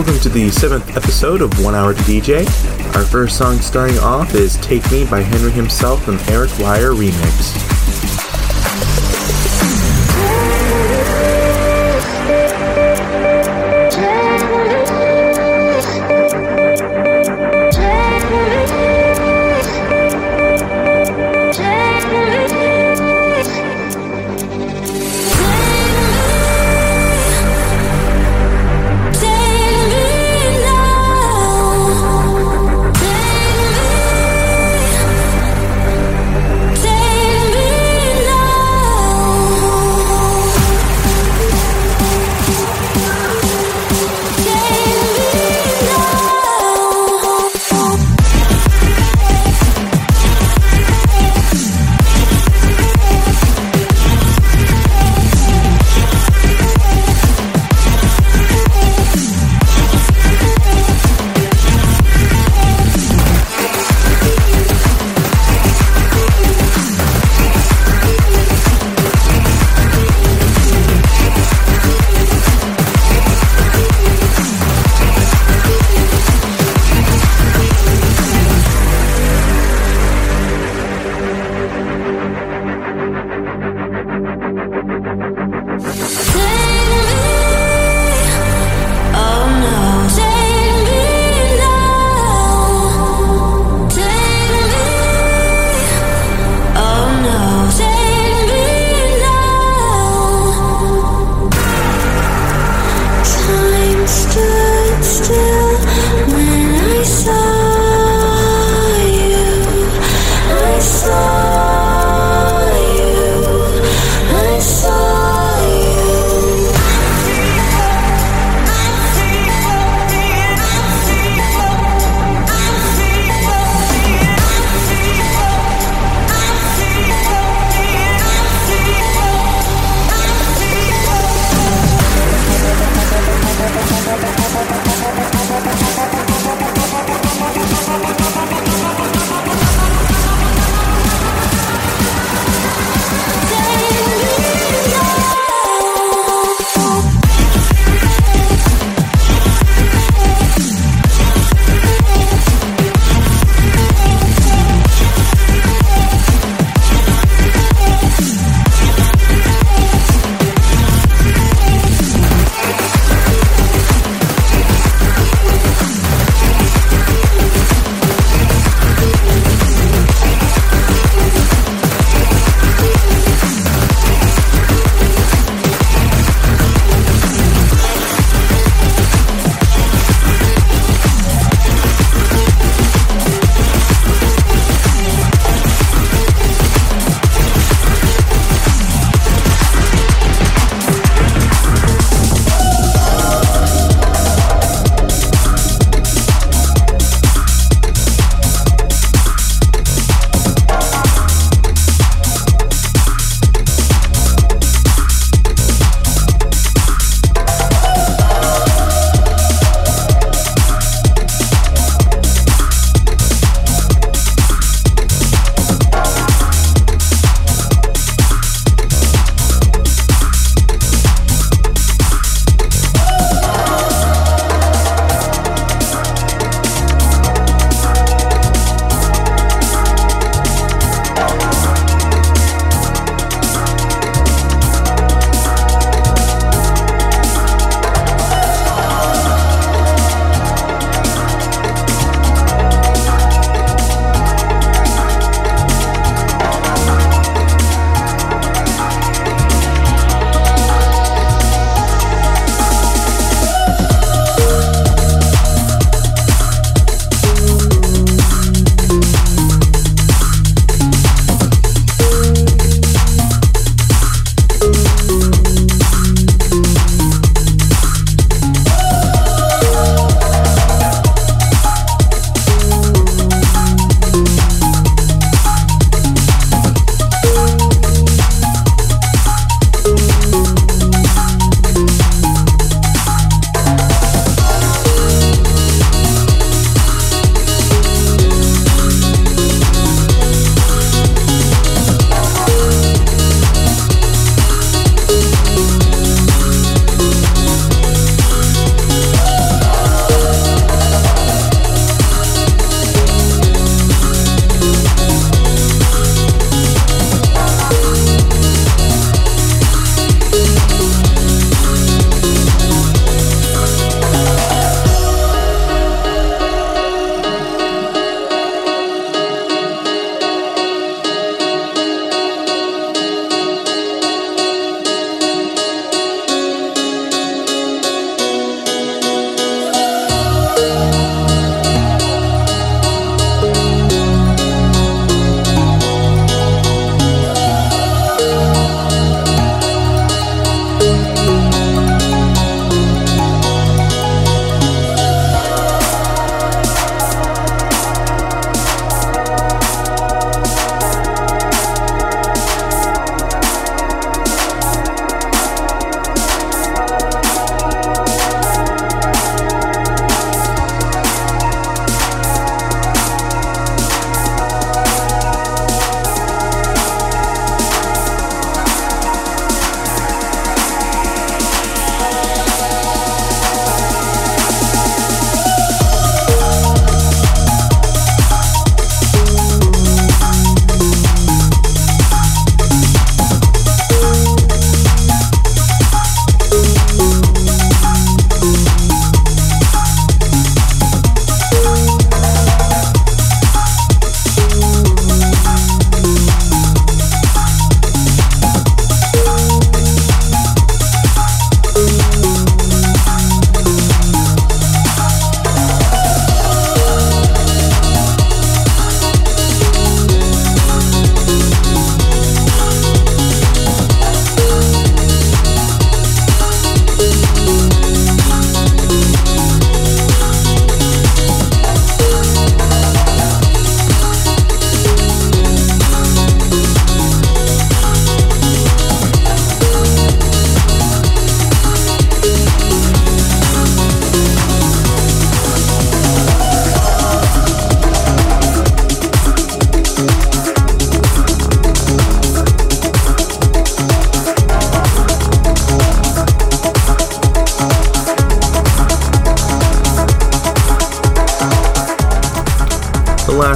Welcome to the seventh episode of One Hour to DJ. Our first song starting off is Take Me by Henry himself and Eric Wire remix.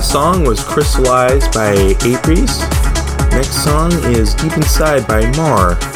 Song was Crystallized by Apries. Next song is Deep Inside by Mar.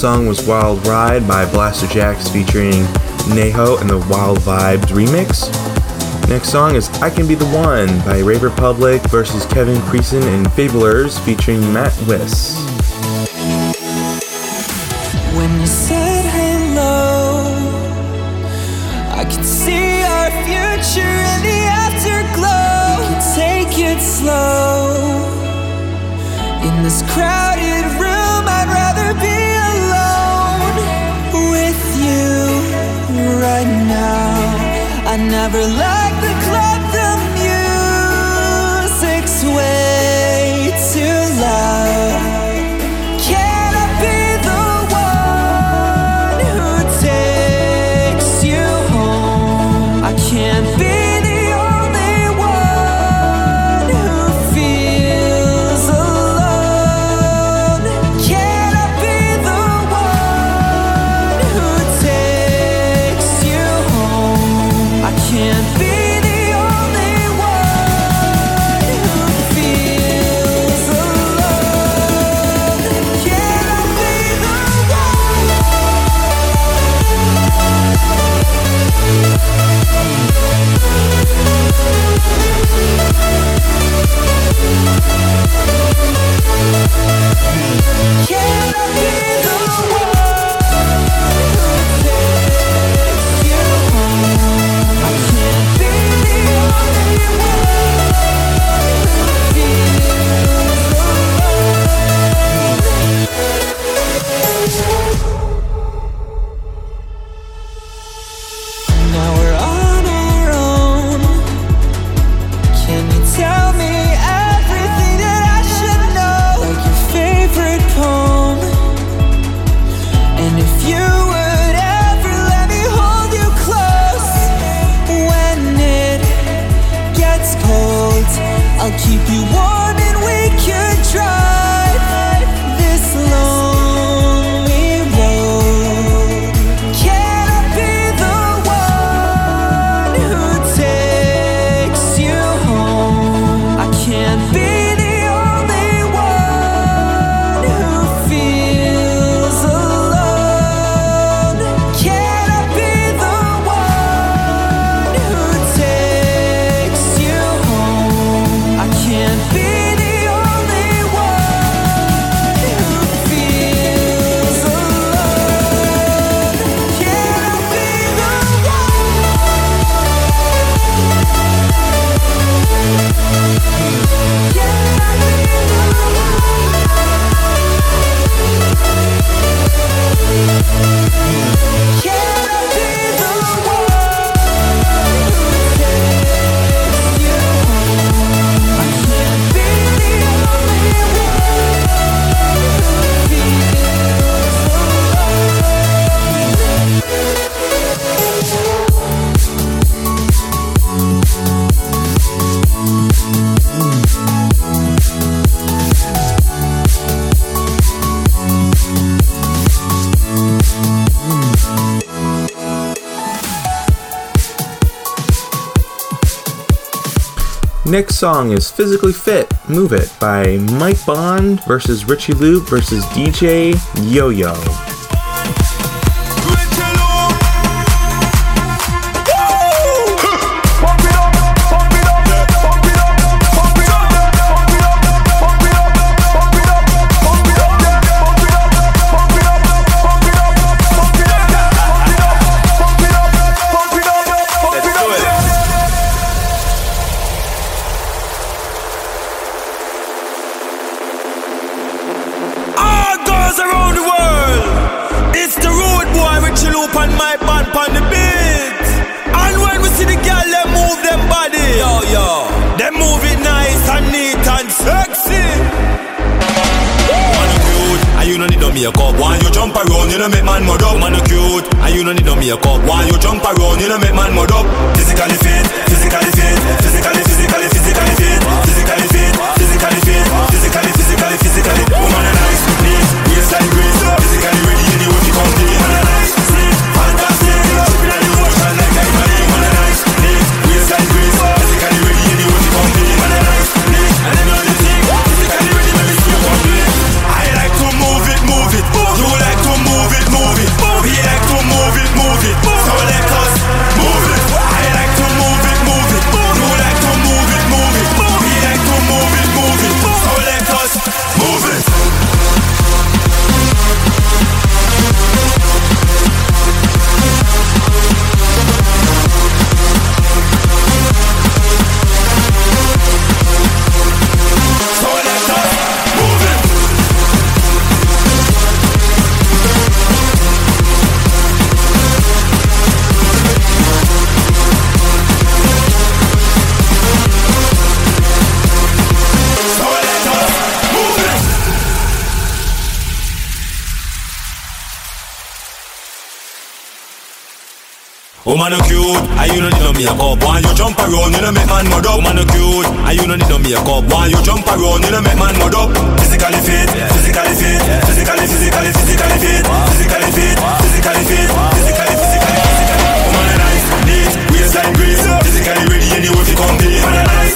Song was Wild Ride by Blaster Blasterjaxx featuring Neho and the Wild Vibes remix. Next song is I Can Be the One by Rave Republic versus Kevin Creason and Fablers featuring Matt Wiss. When you said hello, I could see our future in the afterglow. Could take it slow in this crowded room. I never like Next song is Physically Fit, Move It by Mike Bond versus Richie Lou versus DJ Yo Yo. up. Why you jump around, you know make man mud up. Man a cute, and you no need no makeup. Why you jump around, you know make man mud up. Physically fit, physically fit, physically, physically, physically fit, physically fit, physically fit, physically, physically, physically. Woman nice, neat, waistline grease, physically ready anyway to compete. Woman nice.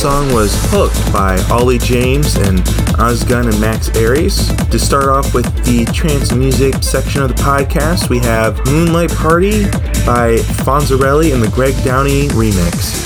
Song was Hooked by Ollie James and Ozgun and Max Aries. To start off with the trance music section of the podcast, we have Moonlight Party by Fonzerelli and the Greg Downey remix.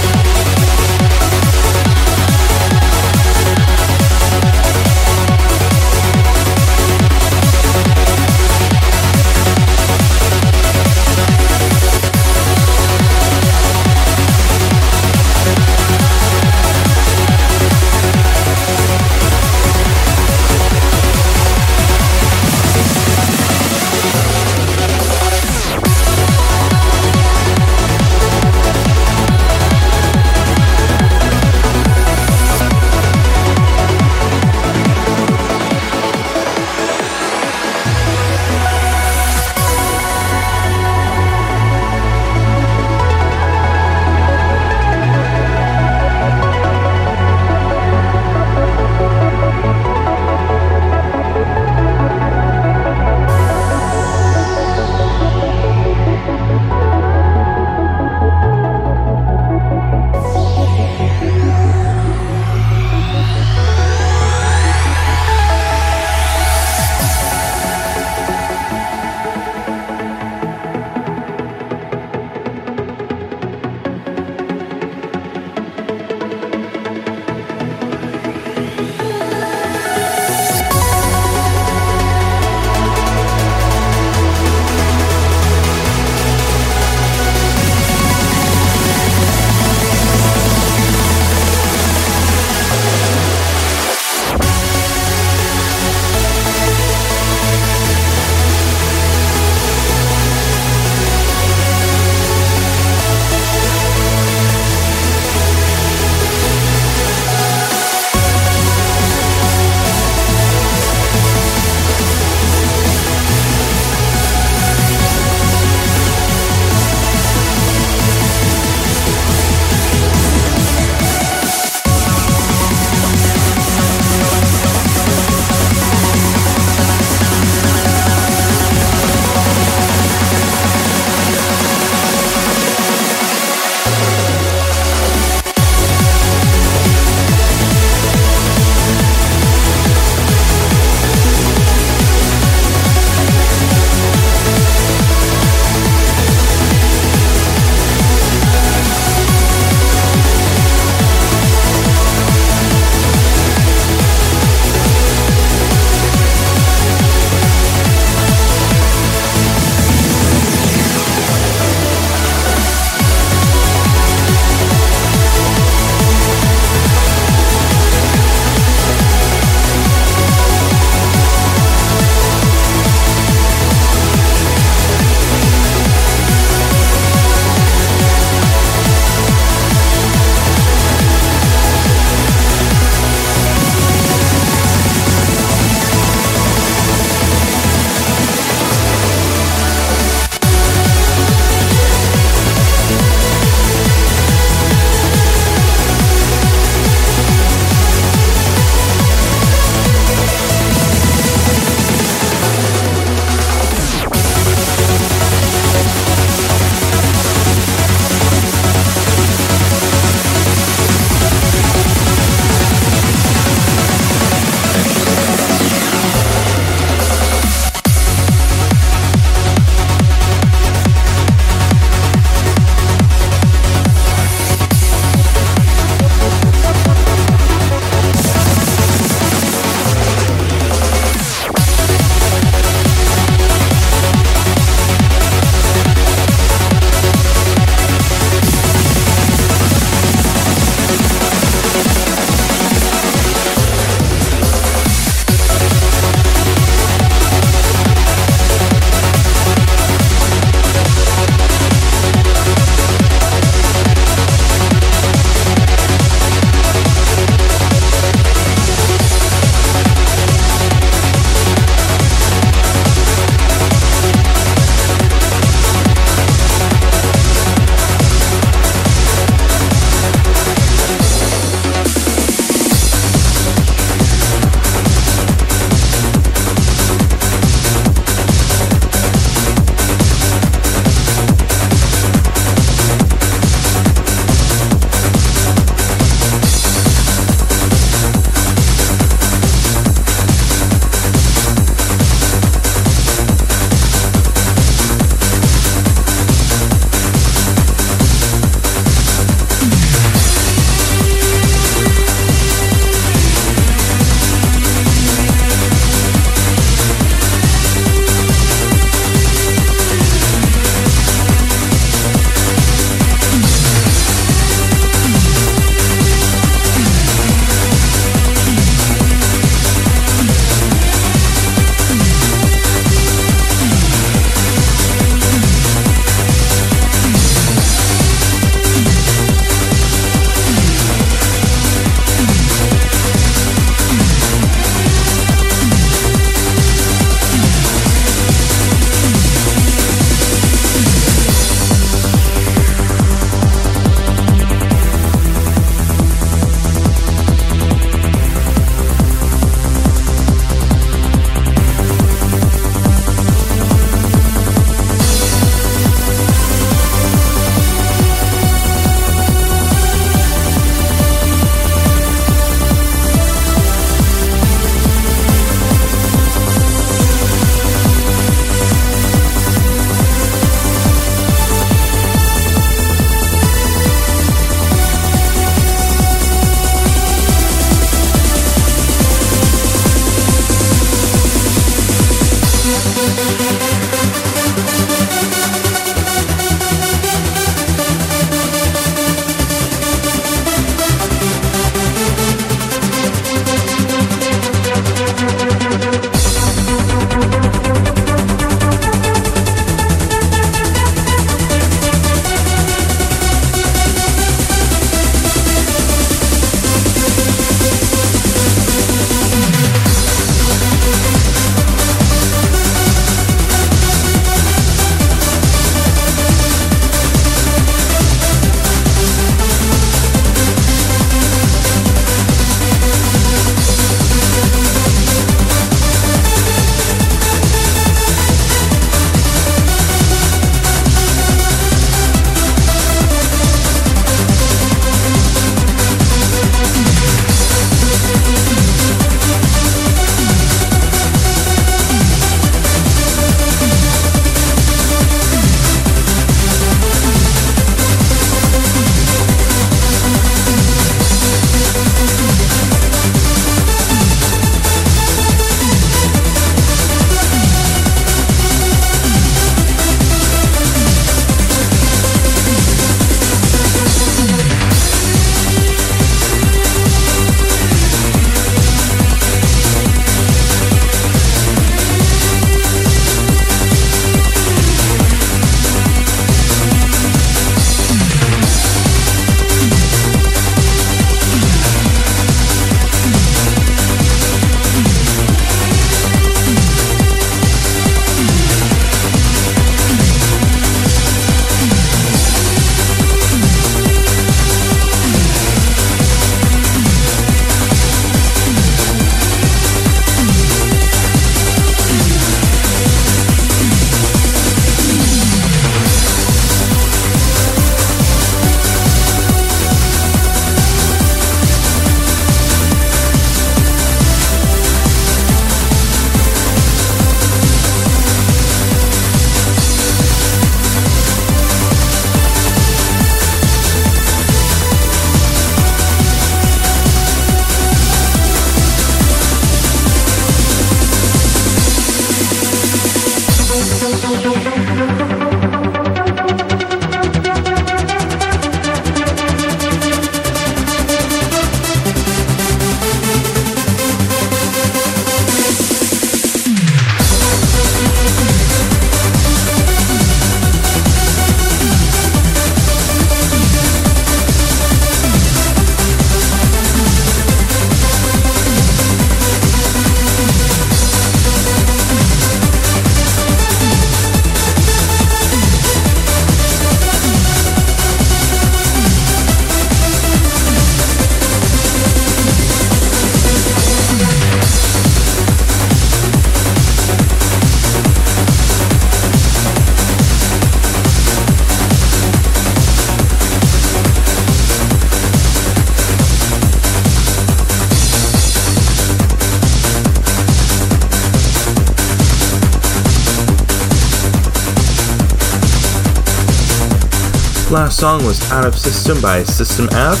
Last song was Out of System by System F.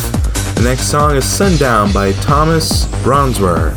The next song is Sundown by Thomas Bronzwaer.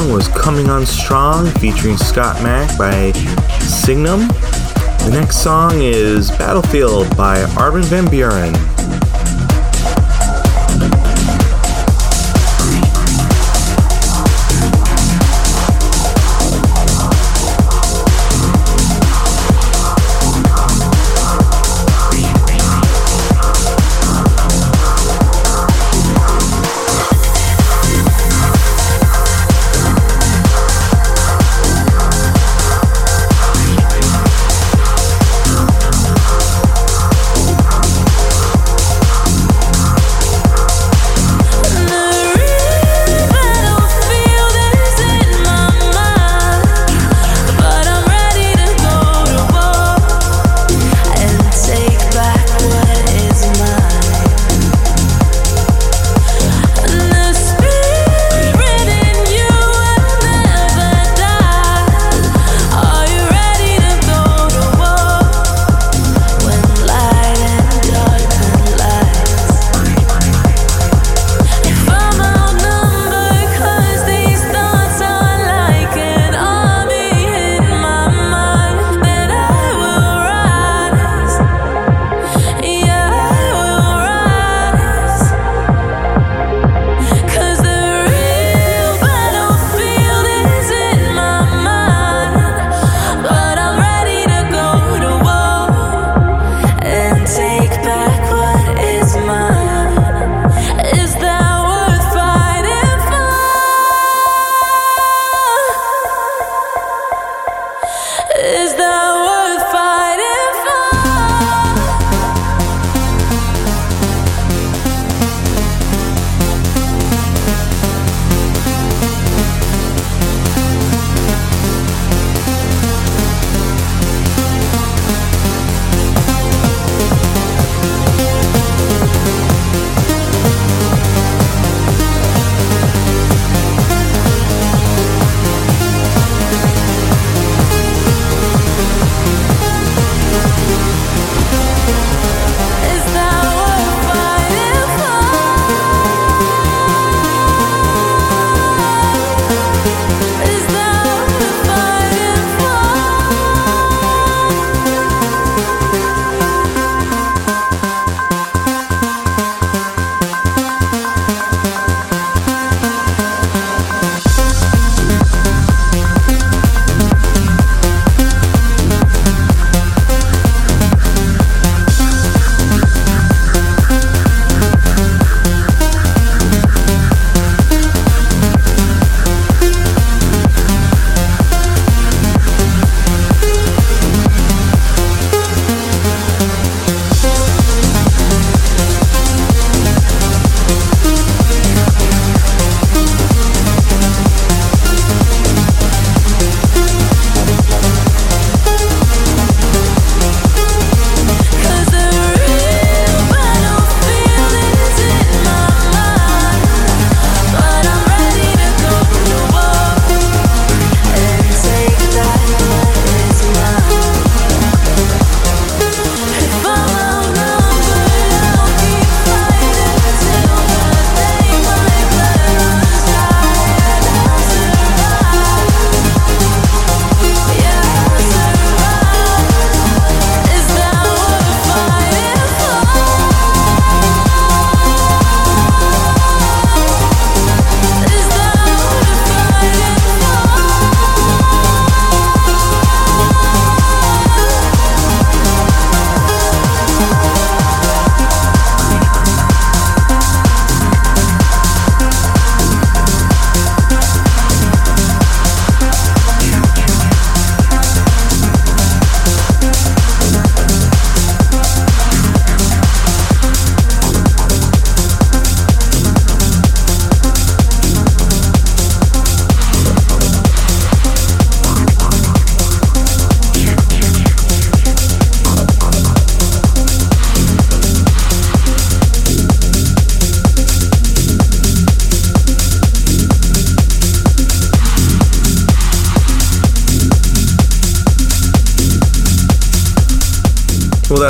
Song was Coming On Strong featuring Scott Mac by Signum. The next song is Battlefield by Armin van Buuren.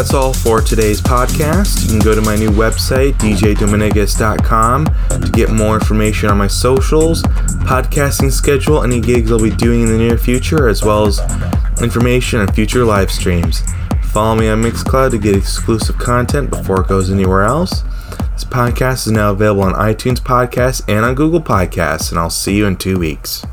That's all for today's podcast. You can go to my new website, djdominigus.com, to get more information on my socials, podcasting schedule, any gigs I'll be doing in the near future, as well as information on future live streams. Follow me on Mixcloud to get exclusive content before it goes anywhere else. This podcast is now available on iTunes Podcasts and on Google Podcasts, and I'll see you in two weeks.